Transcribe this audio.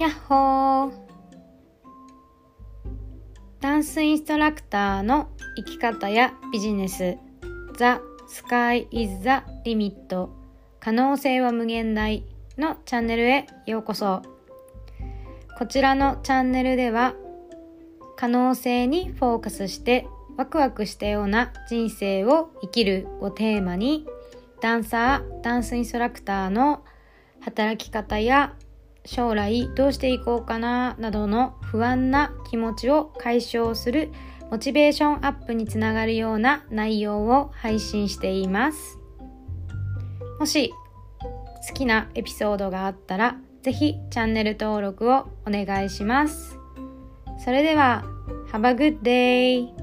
やっほー。ダンスインストラクターの生き方やビジネス。The Sky is the Limit 可能性は無限大のチャンネルへようこそ。こちらのチャンネルでは可能性にフォーカスしてワクワクしたような人生を生きるをテーマにダンサー、ダンスインストラクターの働き方や将来どうしていこうかななどの不安な気持ちを解消するモチベーションアップにつながるような内容を配信していますもし好きなエピソードがあったらぜひチャンネル登録をお願いしますそれでは Have a good day!